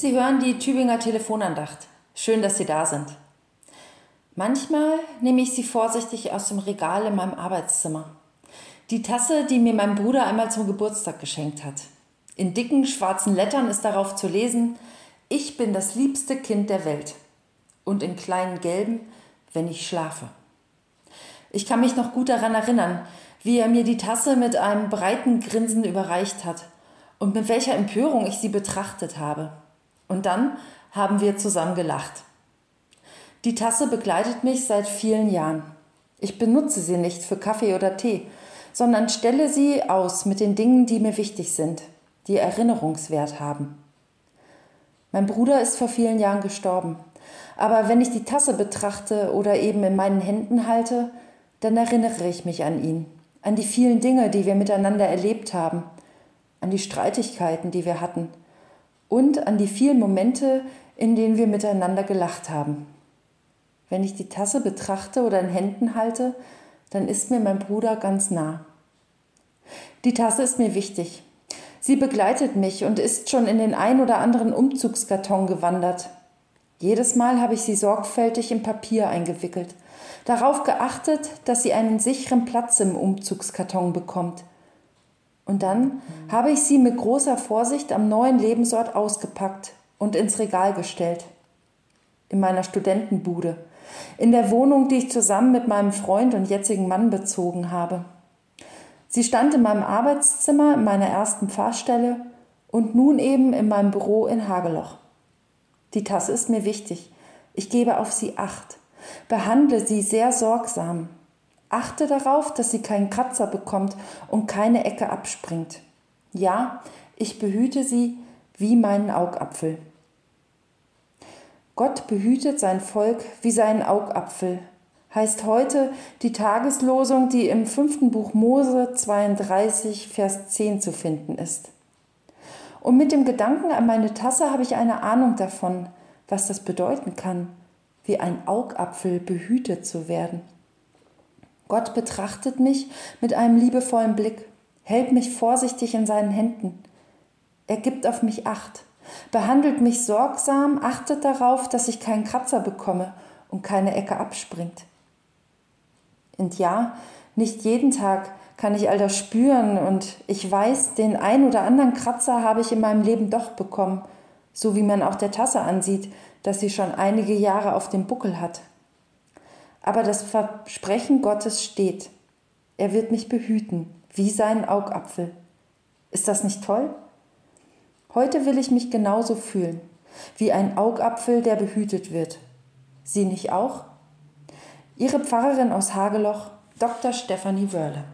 Sie hören die Tübinger Telefonandacht. Schön, dass Sie da sind. Manchmal nehme ich sie vorsichtig aus dem Regal in meinem Arbeitszimmer. Die Tasse, die mir mein Bruder einmal zum Geburtstag geschenkt hat. In dicken schwarzen Lettern ist darauf zu lesen, ich bin das liebste Kind der Welt. Und in kleinen gelben, wenn ich schlafe. Ich kann mich noch gut daran erinnern, wie er mir die Tasse mit einem breiten Grinsen überreicht hat und mit welcher Empörung ich sie betrachtet habe. Und dann haben wir zusammen gelacht. Die Tasse begleitet mich seit vielen Jahren. Ich benutze sie nicht für Kaffee oder Tee, sondern stelle sie aus mit den Dingen, die mir wichtig sind, die Erinnerungswert haben. Mein Bruder ist vor vielen Jahren gestorben, aber wenn ich die Tasse betrachte oder eben in meinen Händen halte, dann erinnere ich mich an ihn, an die vielen Dinge, die wir miteinander erlebt haben, an die Streitigkeiten, die wir hatten und an die vielen Momente, in denen wir miteinander gelacht haben. Wenn ich die Tasse betrachte oder in Händen halte, dann ist mir mein Bruder ganz nah. Die Tasse ist mir wichtig. Sie begleitet mich und ist schon in den ein oder anderen Umzugskarton gewandert. Jedes Mal habe ich sie sorgfältig in Papier eingewickelt, darauf geachtet, dass sie einen sicheren Platz im Umzugskarton bekommt – und dann habe ich sie mit großer Vorsicht am neuen Lebensort ausgepackt und ins Regal gestellt. In meiner Studentenbude. In der Wohnung, die ich zusammen mit meinem Freund und jetzigen Mann bezogen habe. Sie stand in meinem Arbeitszimmer in meiner ersten Fahrstelle und nun eben in meinem Büro in Hageloch. Die Tasse ist mir wichtig. Ich gebe auf sie Acht. Behandle sie sehr sorgsam. Achte darauf, dass sie keinen Kratzer bekommt und keine Ecke abspringt. Ja, ich behüte sie wie meinen Augapfel. Gott behütet sein Volk wie seinen Augapfel, heißt heute die Tageslosung, die im fünften Buch Mose 32, Vers 10 zu finden ist. Und mit dem Gedanken an meine Tasse habe ich eine Ahnung davon, was das bedeuten kann, wie ein Augapfel behütet zu werden. Gott betrachtet mich mit einem liebevollen Blick, hält mich vorsichtig in seinen Händen. Er gibt auf mich Acht, behandelt mich sorgsam, achtet darauf, dass ich keinen Kratzer bekomme und keine Ecke abspringt. Und ja, nicht jeden Tag kann ich all das spüren und ich weiß, den ein oder anderen Kratzer habe ich in meinem Leben doch bekommen, so wie man auch der Tasse ansieht, dass sie schon einige Jahre auf dem Buckel hat aber das Versprechen Gottes steht. Er wird mich behüten, wie seinen Augapfel. Ist das nicht toll? Heute will ich mich genauso fühlen, wie ein Augapfel, der behütet wird. Sie nicht auch? Ihre Pfarrerin aus Hageloch, Dr. Stefanie Wörle.